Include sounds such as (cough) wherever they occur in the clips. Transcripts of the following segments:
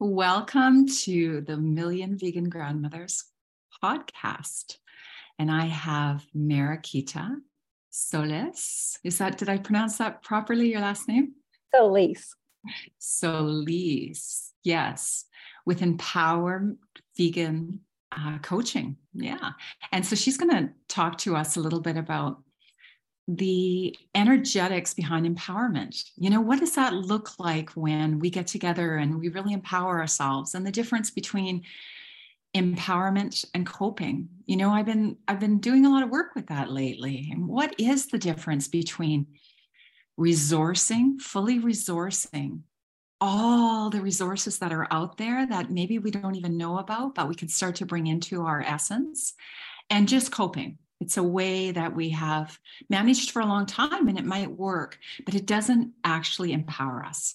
Welcome to the Million Vegan Grandmothers podcast. And I have Mariquita Solis. Is that, did I pronounce that properly, your last name? Solis. Solis, yes, with Empower Vegan uh, Coaching. Yeah. And so she's going to talk to us a little bit about the energetics behind empowerment. You know, what does that look like when we get together and we really empower ourselves and the difference between empowerment and coping. You know, I've been I've been doing a lot of work with that lately. And what is the difference between resourcing, fully resourcing all the resources that are out there that maybe we don't even know about, but we can start to bring into our essence and just coping it's a way that we have managed for a long time and it might work, but it doesn't actually empower us.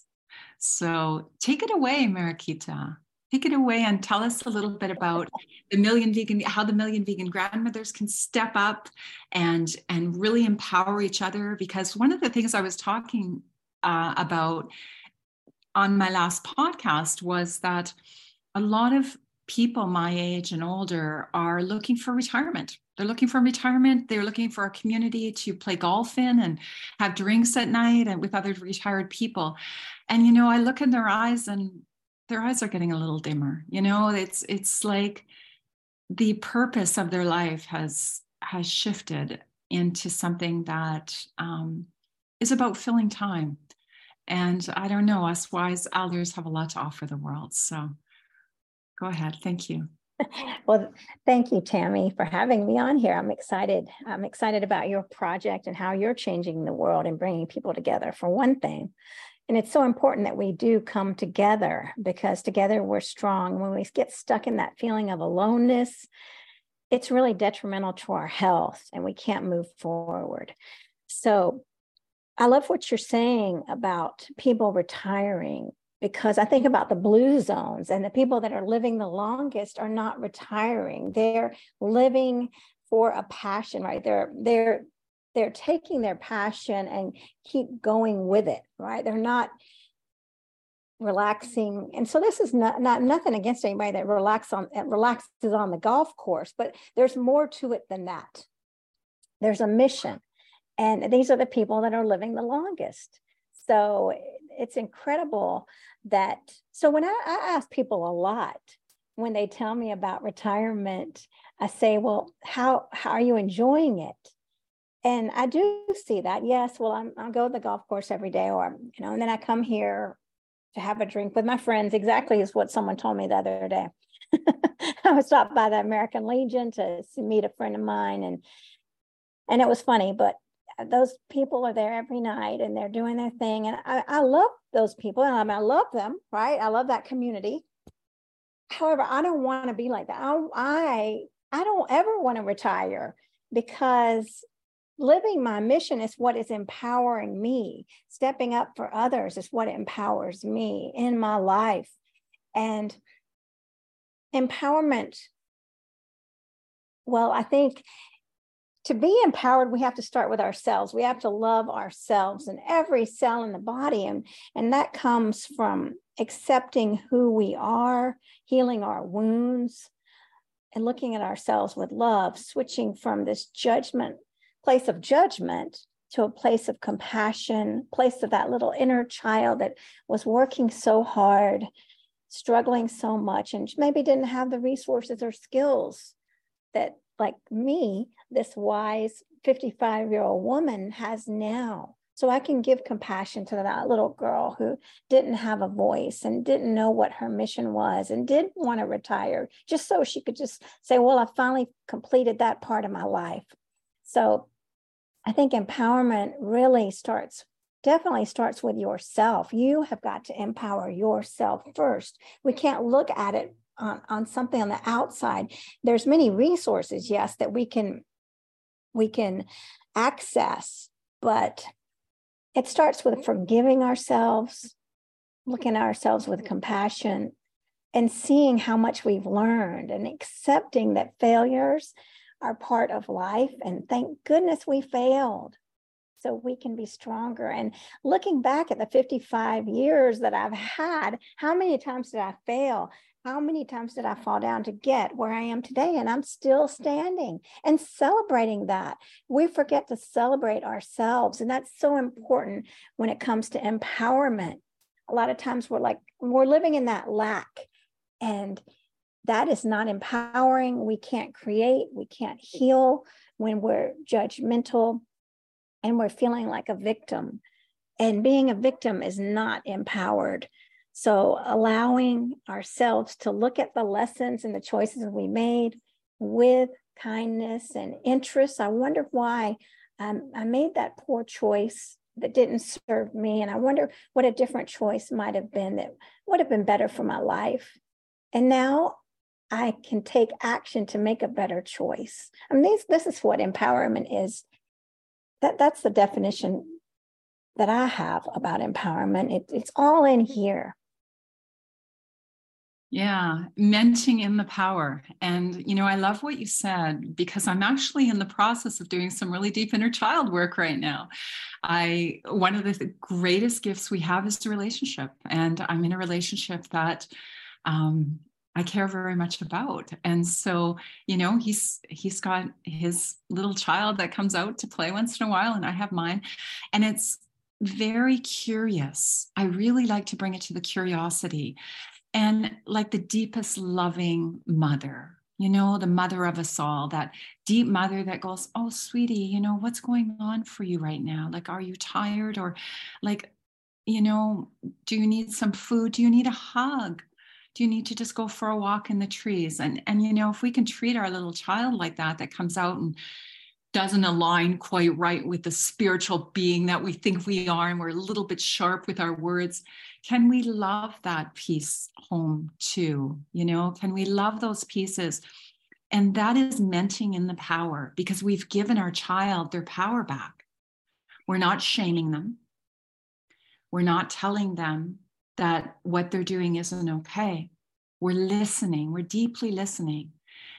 So take it away, Mariquita. Take it away and tell us a little bit about the million vegan, how the million vegan grandmothers can step up and and really empower each other. Because one of the things I was talking uh, about on my last podcast was that a lot of people my age and older are looking for retirement they're looking for retirement. They're looking for a community to play golf in and have drinks at night and with other retired people. And you know, I look in their eyes and their eyes are getting a little dimmer. You know, it's it's like the purpose of their life has has shifted into something that um, is about filling time. And I don't know, us wise elders have a lot to offer the world. So go ahead. Thank you. (laughs) well, thank you, Tammy, for having me on here. I'm excited. I'm excited about your project and how you're changing the world and bringing people together, for one thing. And it's so important that we do come together because together we're strong. When we get stuck in that feeling of aloneness, it's really detrimental to our health and we can't move forward. So I love what you're saying about people retiring because I think about the blue zones and the people that are living the longest are not retiring. They're living for a passion, right? They're they're they're taking their passion and keep going with it, right? They're not relaxing. And so this is not, not nothing against anybody that relax on relaxes on the golf course, but there's more to it than that. There's a mission. And these are the people that are living the longest. So it's incredible that so when I, I ask people a lot when they tell me about retirement i say well how how are you enjoying it? And i do see that yes well I'm, i go to the golf course every day or you know and then i come here to have a drink with my friends exactly is what someone told me the other day. (laughs) I was stopped by the american legion to meet a friend of mine and and it was funny but those people are there every night and they're doing their thing. And i, I love those people and I, I love them right? I love that community. However i don't want to be like that. I, I i don't ever want to retire because living my mission is what is empowering me. Stepping up for others is what empowers me in my life. And empowerment well i think to be empowered we have to start with ourselves. We have to love ourselves and every cell in the body and and that comes from accepting who we are healing our wounds and looking at ourselves with love switching from this judgment place of judgment to a place of compassion place of that little inner child that was working so hard struggling so much and maybe didn't have the resources or skills that like me, this wise 55 year old woman has now. So I can give compassion to that little girl who didn't have a voice and didn't know what her mission was and did want to retire, just so she could just say, Well, I finally completed that part of my life. So I think empowerment really starts definitely starts with yourself. You have got to empower yourself first. We can't look at it on, on something on the outside there's many resources yes that we can we can access but it starts with forgiving ourselves looking at ourselves with compassion and seeing how much we've learned and accepting that failures are part of life and thank goodness we failed so we can be stronger. And looking back at the 55 years that I've had, how many times did I fail? How many times did I fall down to get where I am today? And I'm still standing and celebrating that. We forget to celebrate ourselves. And that's so important when it comes to empowerment. A lot of times we're like, we're living in that lack. And that is not empowering. We can't create, we can't heal when we're judgmental and we're feeling like a victim. And being a victim is not empowered. So, allowing ourselves to look at the lessons and the choices we made with kindness and interest. I wonder why um, I made that poor choice that didn't serve me. And I wonder what a different choice might have been that would have been better for my life. And now I can take action to make a better choice. I mean, this is what empowerment is. That that's the definition that I have about empowerment. It, it's all in here. Yeah, menting in the power. And, you know, I love what you said because I'm actually in the process of doing some really deep inner child work right now. I, one of the greatest gifts we have is the relationship. And I'm in a relationship that um, I care very much about. And so, you know, he's he's got his little child that comes out to play once in a while, and I have mine. And it's very curious. I really like to bring it to the curiosity and like the deepest loving mother you know, the mother of us all, that deep mother that goes, Oh, sweetie, you know, what's going on for you right now? Like, are you tired? Or like, you know, do you need some food? Do you need a hug? do you need to just go for a walk in the trees and and you know if we can treat our little child like that that comes out and doesn't align quite right with the spiritual being that we think we are and we're a little bit sharp with our words. Can we love that piece home too you know? Can we love those pieces? And that is menting in the power because we've given our child their power back. We're not shaming them. We're not telling them that what they're doing isn't okay. We're listening, we're deeply listening.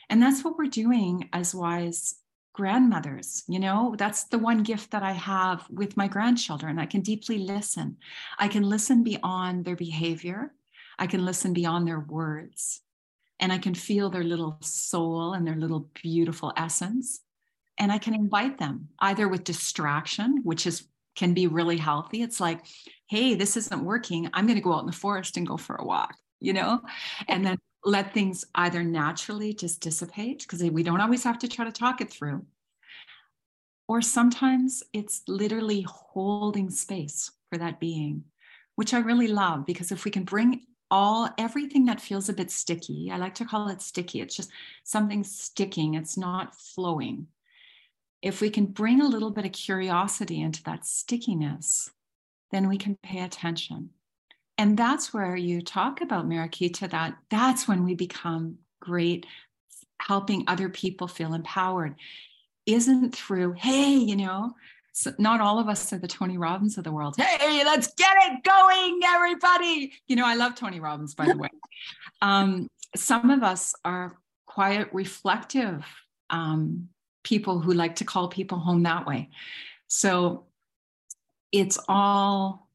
And that's what we're doing as wise grandmothers. You know, that's the one gift that I have with my grandchildren. I can deeply listen. I can listen beyond their behavior, I can listen beyond their words, and I can feel their little soul and their little beautiful essence. And I can invite them either with distraction, which is can be really healthy. It's like, hey, this isn't working. I'm going to go out in the forest and go for a walk, you know, and then let things either naturally just dissipate because we don't always have to try to talk it through. Or sometimes it's literally holding space for that being, which I really love because if we can bring all everything that feels a bit sticky, I like to call it sticky. It's just something sticking, it's not flowing if we can bring a little bit of curiosity into that stickiness, then we can pay attention. And that's where you talk about Mariquita, that that's when we become great helping other people feel empowered. Isn't through, hey, you know, so not all of us are the Tony Robbins of the world. Hey, let's get it going, everybody. You know, I love Tony Robbins, by the way. (laughs) Um, some of us are quiet, reflective, um, people who like to call people home that way. So it's all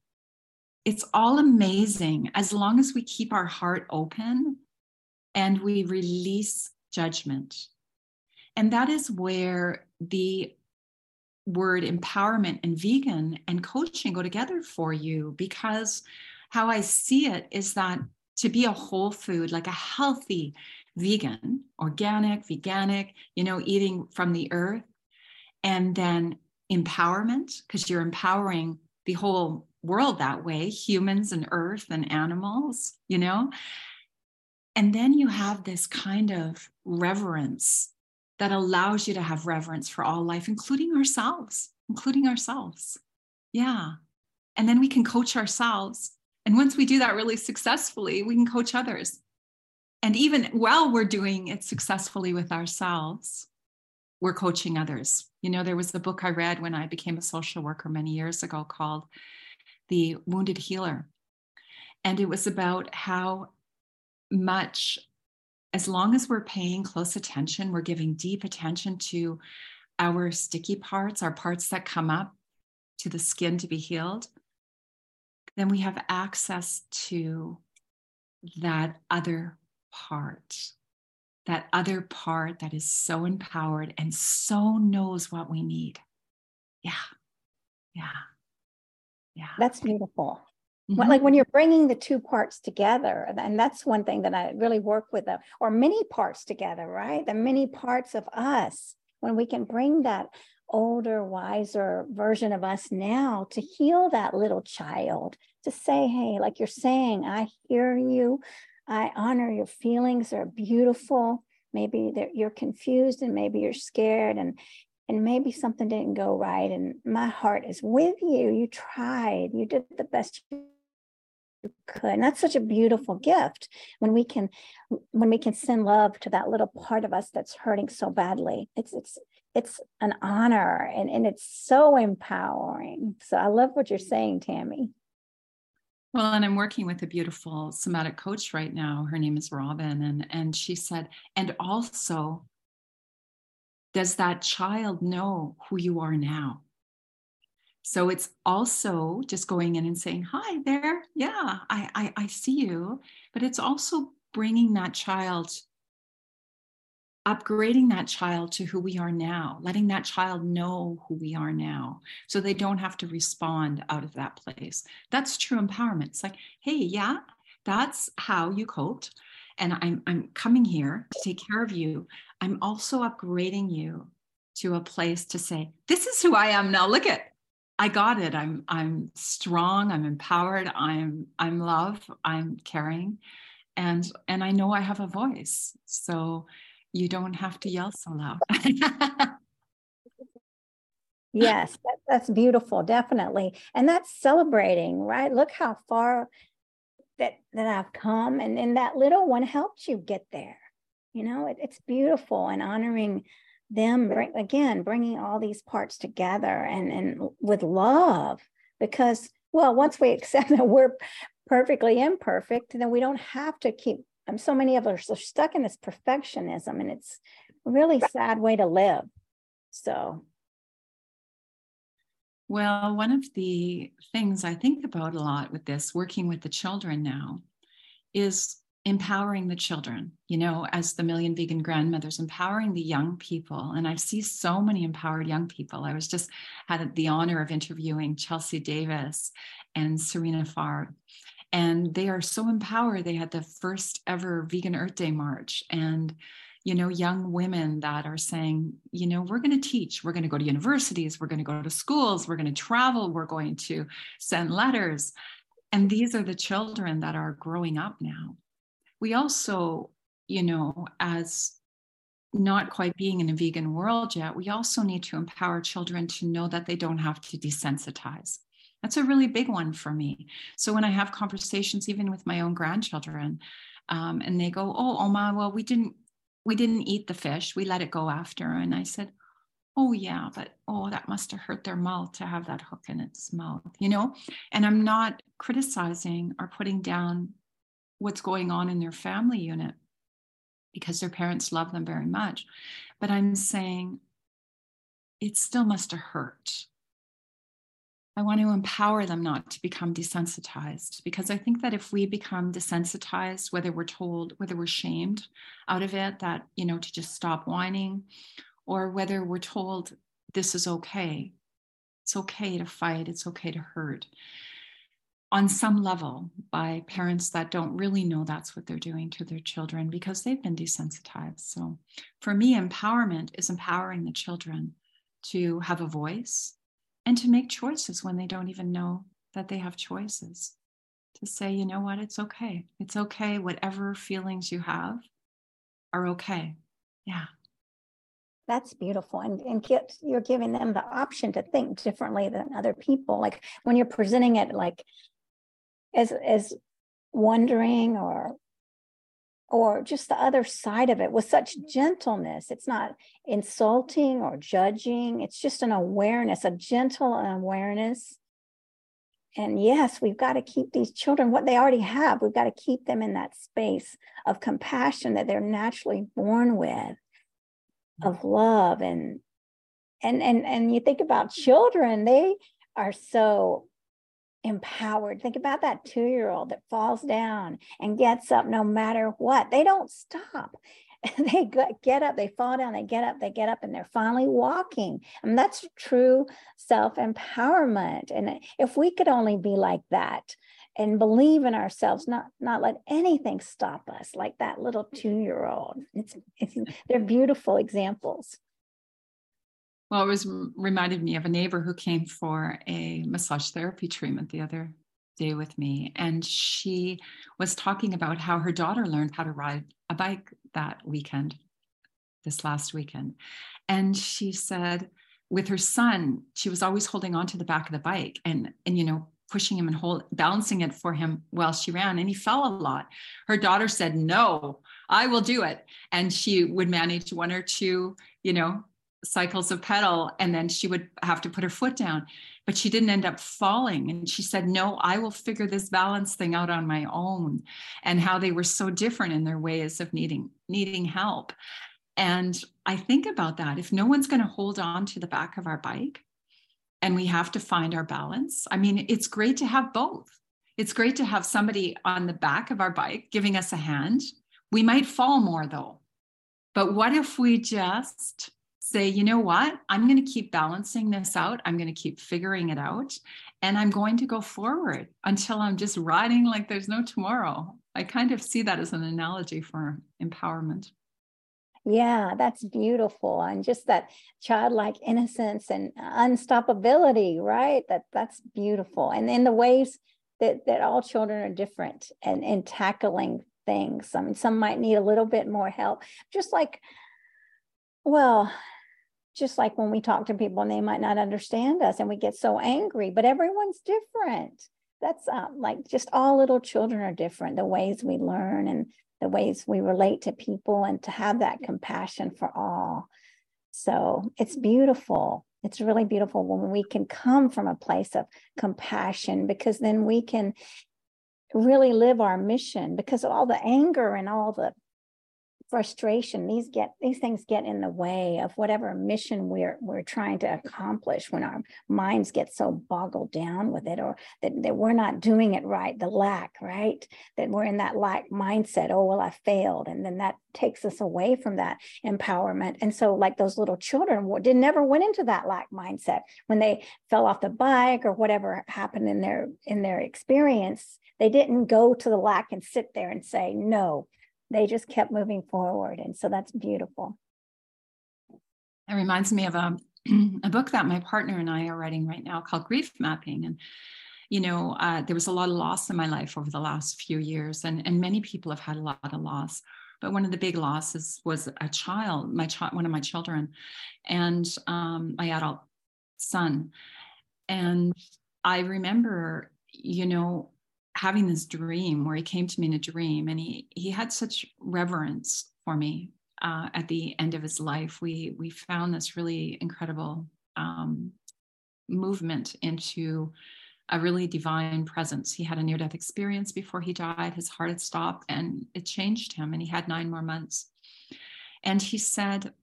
it's all amazing as long as we keep our heart open and we release judgment. And that is where the word empowerment and vegan and coaching go together for you because how I see it is that to be a whole food, like a healthy, vegan, organic, veganic, you know, eating from the earth. And then empowerment, because you're empowering the whole world that way humans and earth and animals, you know. And then you have this kind of reverence that allows you to have reverence for all life, including ourselves, including ourselves. Yeah. And then we can coach ourselves. And once we do that really successfully, we can coach others and even while we're doing it successfully with ourselves we're coaching others you know there was the book i read when i became a social worker many years ago called the wounded healer and it was about how much as long as we're paying close attention we're giving deep attention to our sticky parts our parts that come up to the skin to be healed, then we have access to that other part, that other part that is so empowered and so knows what we need. Yeah. Yeah. Yeah. That's beautiful. Mm-hmm. like when you're bringing the two parts together, and that's one thing that I really work with, them, or many parts together, right? The many parts of us, when we can bring that older, wiser version of us now to heal that little child, to say, hey, like you're saying, I hear you. I honor your feelings, they're beautiful. Maybe you're confused and maybe you're scared and and maybe something didn't go right and my heart is with you you tried you did the best you could and that's such a beautiful gift when we can when we can send love to that little part of us that's hurting so badly it's it's it's an honor and, and it's so empowering so i love what you're saying tammy well, and I'm working with a beautiful somatic coach right now. Her name is Robin. And, and she said, and also, does that child know who you are now? So it's also just going in and saying, Hi there. Yeah, I, I, I see you. But it's also bringing that child, upgrading that child to who we are now, letting that child know who we are now so they don't have to respond out of that place. That's true empowerment. It's like, Hey, yeah, that's how you coped. And I'm, I'm coming here to take care of you. I'm also upgrading you to a place to say, This is who I am now. Look at I got it. I'm I'm strong, I'm empowered, I'm I'm love, I'm caring and and I know I have a voice. So you don't have to yell so loud. (laughs) yes, that, that's beautiful, definitely. And that's celebrating, right? Look how far that that I've come and then that little one helped you get there. You know, it, it's beautiful and honoring them bring, again bringing all these parts together and and with love because well once we (laughs) accept that we're perfectly imperfect then we don't have to keep um, so many of us are stuck in this perfectionism and it's a really sad way to live so well one of the things i think about a lot with this working with the children now is empowering the children, you know, as the Million Vegan Grandmothers, empowering the young people. And I see so many empowered young people. I was just had the honor of interviewing Chelsea Davis and Serena Farr. And they are so empowered. They had the first ever Vegan Earth Day March. And you know, young women that are saying, you know, we're going to teach, we're going to go to universities, we're going to go to schools, we're going to travel, we're going to send letters. And these are the children that are growing up now we also, you know, as not quite being in a vegan world yet, we also need to empower children to know that they don't have to desensitize. That's a really big one for me. So when I have conversations, even with my own grandchildren, um, and they go, "Oh, Oma, well, we didn't, we didn't eat the fish. We let it go after." And I said, "Oh yeah, but oh, that must have hurt their mouth to have that hook in its mouth, you know." And I'm not criticizing or putting down what's going on in their family unit because their parents love them very much. But I'm saying it still must have hurt. I want to empower them not to become desensitized because I think that if we become desensitized, whether we're told, whether we're shamed out of it, that, you know, to just stop whining, or whether we're told this is okay, it's okay to fight, it's okay to hurt on some level by parents that don't really know that's what they're doing to their children because they've been desensitized. So for me, empowerment is empowering the children to have a voice and to make choices when they don't even know that they have choices. To say, you know what, it's okay. It's okay. Whatever feelings you have are okay. Yeah. That's beautiful. And, and get, you're giving them the option to think differently than other people. Like when you're presenting it like as as wondering or or just the other side of it with such gentleness. It's not insulting or judging. It's just an awareness, a gentle awareness. And yes, we've got to keep these children what they already have. We've got to keep them in that space of compassion that they're naturally born with, of love and and and and you think about children, they are so empowered. Think about that two year old that falls down and gets up no matter what. They don't stop. (laughs) they get up, they fall down, they get up, they get up, and they're finally walking. And that's true self empowerment. And if we could only be like that and believe in ourselves, not not let anything stop us, like that little two year old. It's, it's they're beautiful examples. Well, it was reminded me of a neighbor who came for a massage therapy treatment the other day with me. And she was talking about how her daughter learned how to ride a bike that weekend, this last weekend. And she said, with her son, she was always holding on to the back of the bike and, and you know, pushing him and hold, balancing it for him while she ran. And he fell a lot. Her daughter said, No, I will do it. And she would manage one or two, you know, cycles of pedal and then she would have to put her foot down. But she didn't end up falling. And she said no i will figure this balance thing out on my own and how they were so different in their ways of needing needing help. And i think about that. If no one's going to hold on to the back of our bike and we have to find our balance i mean it's great to have both. It's great to have somebody on the back of our bike giving us a hand. We might fall more though. But what if we just say, you know what? I'm going to keep balancing this out. I'm going to keep figuring it out. And I'm going to go forward until I'm just riding like there's no tomorrow. I kind of see that as an analogy for empowerment. Yeah, that's beautiful. And just that childlike innocence and unstoppability, right? That that's beautiful. And in the ways that that all children are different and in tackling things. I mean, some might need a little bit more help. Just like, well, just like when we talk to people and they might not understand us and we get so angry, but everyone's different. That's uh, like just all little children are different, the ways we learn and the ways we relate to people and to have that compassion for all. So it's beautiful. It's really beautiful when we can come from a place of compassion because then we can really live our mission because all the anger and all the frustration these get these things get in the way of whatever mission we're we're trying to accomplish when our minds get so boggled down with it or that, that we're not doing it right the lack right? That we're in that lack mindset oh well i failed and then that takes us away from that empowerment. And so like those little children did never went into that lack mindset. When they fell off the bike or whatever happened in their in their experience they didn't go to the lack and sit there and say no they just kept moving forward. And so that's beautiful. It reminds me of a, (clears throat) a book that my partner and I are writing right now called Grief Mapping. And, you know, uh, there was a lot of loss in my life over the last few years, and, and many people have had a lot of loss. But one of the big losses was a child, my child, one of my children, and um, my adult son. And I remember, you know, having this dream where he came to me in a dream and he he had such reverence for me uh, at the end of his life. We we found this really incredible um, movement into a really divine presence. He had a near death experience before he died. His heart had stopped and it changed him and he had nine more months. And he said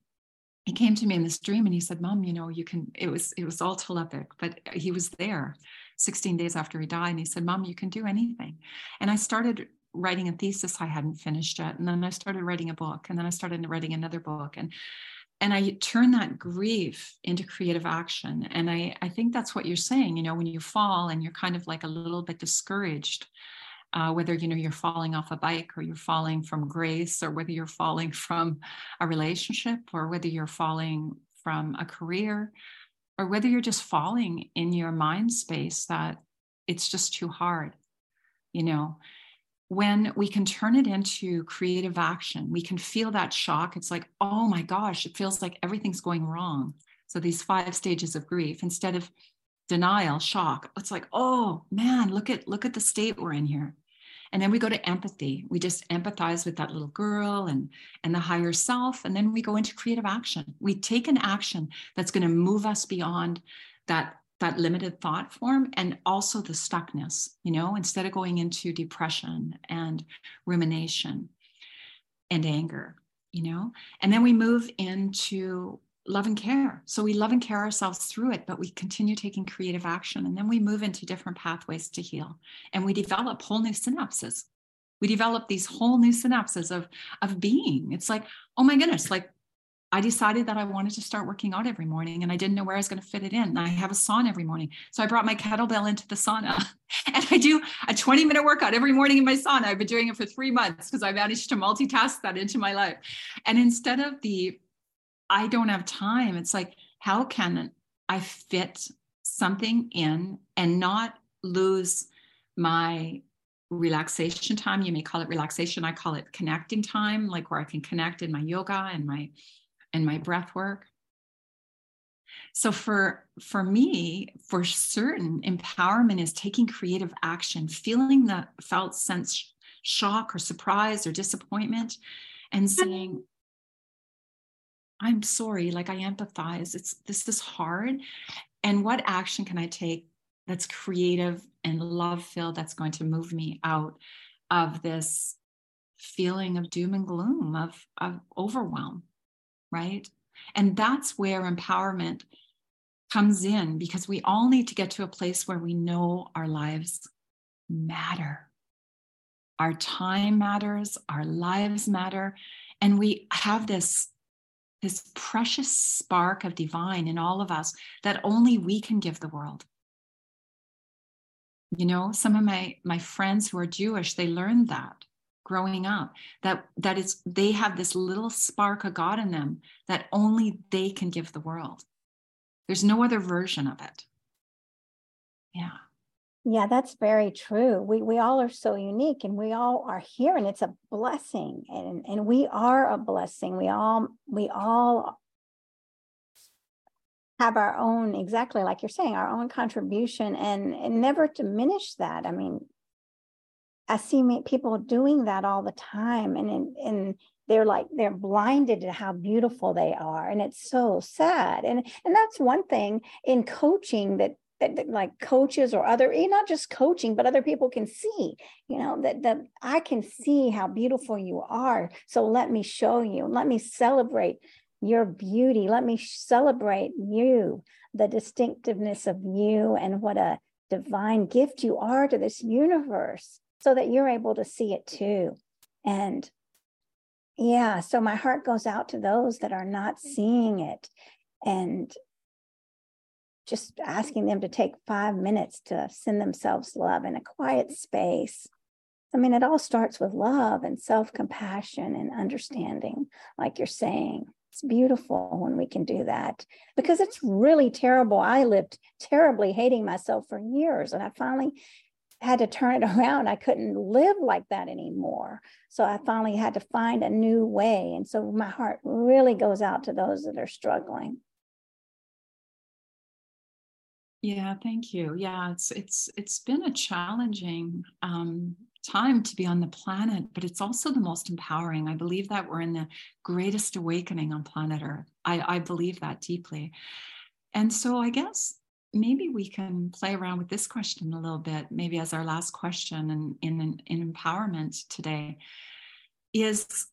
he came to me in this dream and he said mom you know you can it was it was all telepathic but he was there 16 days after he died and he said mom you can do anything. And i started writing a thesis i hadn't finished yet and then i started writing a book and then i started writing another book and and i turned that grief into creative action. And i i think that's what you're saying you know when you fall and you're kind of like a little bit discouraged uh, whether you know you're falling off a bike or you're falling from grace or whether you're falling from a relationship or whether you're falling from a career or whether you're just falling in your mind space that it's just too hard you know? When we can turn it into creative action we can feel that shock. It's like oh my gosh it feels like everything's going wrong. So these five stages of grief instead of denial shock it's like oh man look at look at the state we're in here and then we go to empathy. We just empathize with that little girl and and the higher self. And then we go into creative action. We take an action that's going to move us beyond that that limited thought form and also the stuckness you know instead of going into depression and rumination and anger you know? And then we move into love and care. So we love and care ourselves through it, but we continue taking creative action. And then we move into different pathways to heal. And we develop whole new synapses. We develop these whole new synapses of, of being. It's like, oh my goodness, like I decided that I wanted to start working out every morning and I didn't know where I was going to fit it in. I have a sauna every morning. So I brought my kettlebell into the sauna (laughs) and I do a 20 minute workout every morning in my sauna. I've been doing it for three months because I managed to multitask that into my life. And instead of the, I don't have time, it's like, how can I fit something in and not lose my relaxation time? You may call it relaxation. I call it connecting time, like where I can connect in my yoga and my and my breath work. So for for me, for certain, empowerment is taking creative action, feeling the felt sense shock or surprise or disappointment, and saying, I'm sorry, like I empathize. It's this is hard. And what action can I take that's creative and love filled that's going to move me out of this feeling of doom and gloom, of, of overwhelm? right? And that's where empowerment comes in because we all need to get to a place where we know our lives matter. Our time matters, our lives matter, and we have this this precious spark of divine in all of us that only we can give the world. You know some of my my friends who are jewish they learned that growing up that that is they have this little spark of god in them that only they can give the world. There's no other version of it. Yeah yeah that's very true. We we all are so unique and we all are here and it's a blessing and and we are a blessing. We all we all have our own exactly like you're saying our own contribution and and never diminish that. I mean I see people doing that all the time, and and they're like they're blinded to how beautiful they are, and it's so sad. And and that's one thing in coaching that that, like coaches or other eh, not just coaching but other people can see you know that that i can see how beautiful you are. So let me show you. Let me celebrate your beauty. Let me celebrate you the distinctiveness of you and what a divine gift you are to this universe so that you're able to see it too. And yeah, so my heart goes out to those that are not seeing it. And just asking them to take five minutes to send themselves love in a quiet space. I mean, it all starts with love and self compassion and understanding, like you're saying. It's beautiful when we can do that because it's really terrible. I lived terribly hating myself for years, and I finally had to turn it (laughs) around. I couldn't live like that anymore. So I finally had to find a new way. And so my heart really goes out to those that are struggling. Yeah, thank you. Yeah, it's it's it's been a challenging um, time to be on the planet, but it's also the most empowering. I believe that we're in the greatest awakening on planet Earth. I, I believe that deeply. And so I guess maybe we can play around with this question a little bit, maybe as our last question in, in, in empowerment today is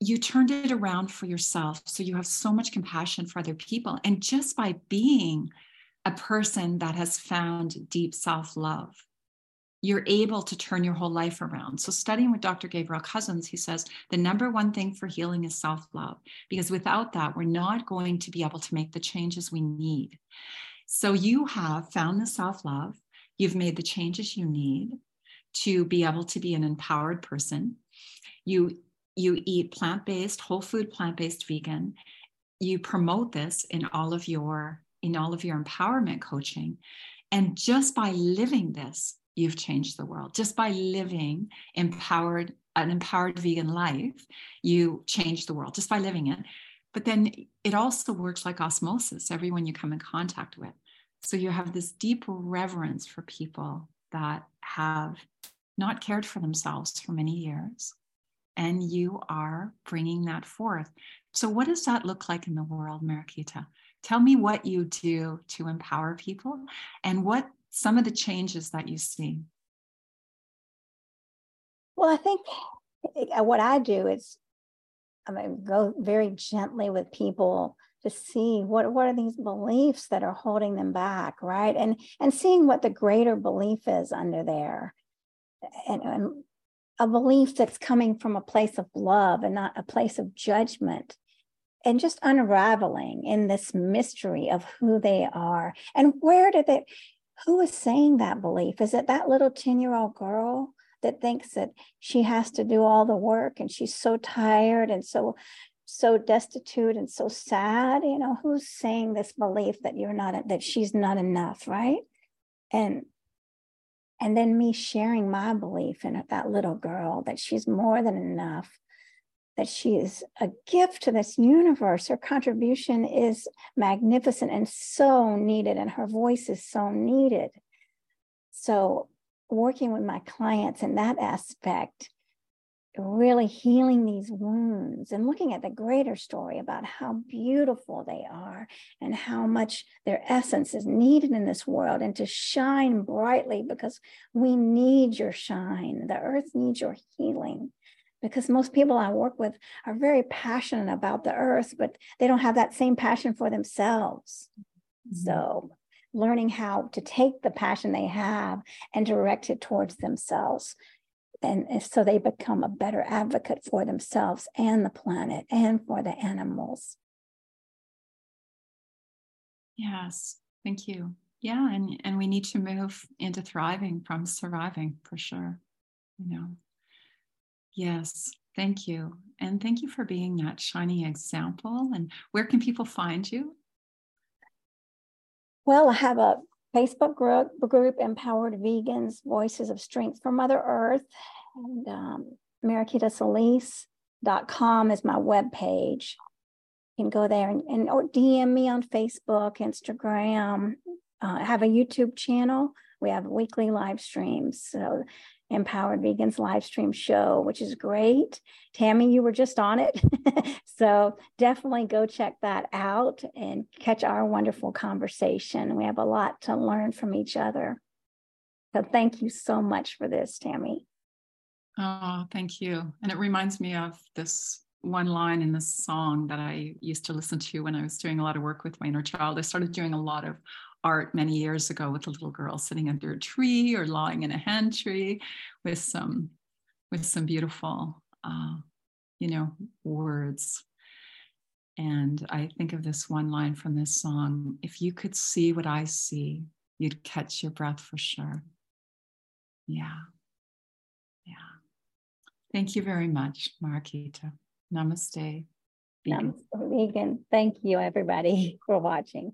you turned it around for yourself. So you have so much compassion for other people. And just by being a person that has found deep self love, you're able to turn your whole life around. So, studying with Dr. Gabriel Cousens, he says the number one thing for healing is self love, because without that, we're not going to be able to make the changes we need. So you have found the self love, you've made the changes you need to be able to be an empowered person. You you eat plant-based, whole food, plant-based vegan. You promote this in all of your in all of your empowerment coaching. And just by living this, you've changed the world. Just by living empowered, an empowered vegan life, you change the world just by living it. But then it also works like osmosis, everyone you come in contact with. So you have this deep reverence for people that have not cared for themselves for many years. And you are bringing that forth. So, what does that look like in the world, Mariquita? Tell me what you do to empower people and what some of the changes that you see. Well, I think eh, what I do is I mean, go very gently with people to see what what are these beliefs that are holding them back right? And and seeing what the greater belief is under there. And, and a belief that's coming from a place of love and not a place of judgment and just unraveling in this mystery of who they are. And where did they who is saying that belief? Is it that little 10 year old girl that thinks that she has to do all the work and she's so tired and so so destitute and so sad? You know who's saying this belief that you're not that she's not enough right? And and then me sharing my belief in that little girl that she's more than enough that she is a gift to this universe. Her contribution is magnificent and so needed and her voice is so needed. So working with my clients in that aspect really healing these wounds and looking at the greater story about how beautiful they are and how much their essence is needed in this world and to shine brightly because we need your shine. The earth needs your healing because most people I work with are very passionate about the earth, but they don't have that same passion for themselves. Mm-hmm. So, learning how to take the passion they have and direct it towards themselves and so they become a better advocate for themselves and the planet and for the animals. Yes, thank you. Yeah, and and we need to move into thriving from surviving for sure. You know. Yes, thank you. And thank you for being that shining example. And where can people find you? Well, I have a Facebook group, group Empowered Vegans, Voices of Strength for Mother Earth. And um, MariquitaSolis.com is my webpage. You can go there and, and or DM me on Facebook, Instagram. Uh, I have a YouTube channel. We have weekly live streams. So Empowered Vegans live stream show, which is great. Tammy, you were just on it. (laughs) so definitely go check that out and catch our wonderful conversation. We have a lot to learn from each other. So thank you so much for this, Tammy. Oh, thank you. And it reminds me of this one line in this song that I used to listen to when I was doing a lot of work with my inner child. I started doing a lot of art many years ago with a little girl sitting under a tree or lying in a hand tree with some with some beautiful uh, you know words. And i think of this one line from this song if you could see what i see you'd catch your breath for sure. Yeah. Yeah. Thank you very much Mariquita namaste. Vegan. namaste vegan thank you everybody (laughs) for watching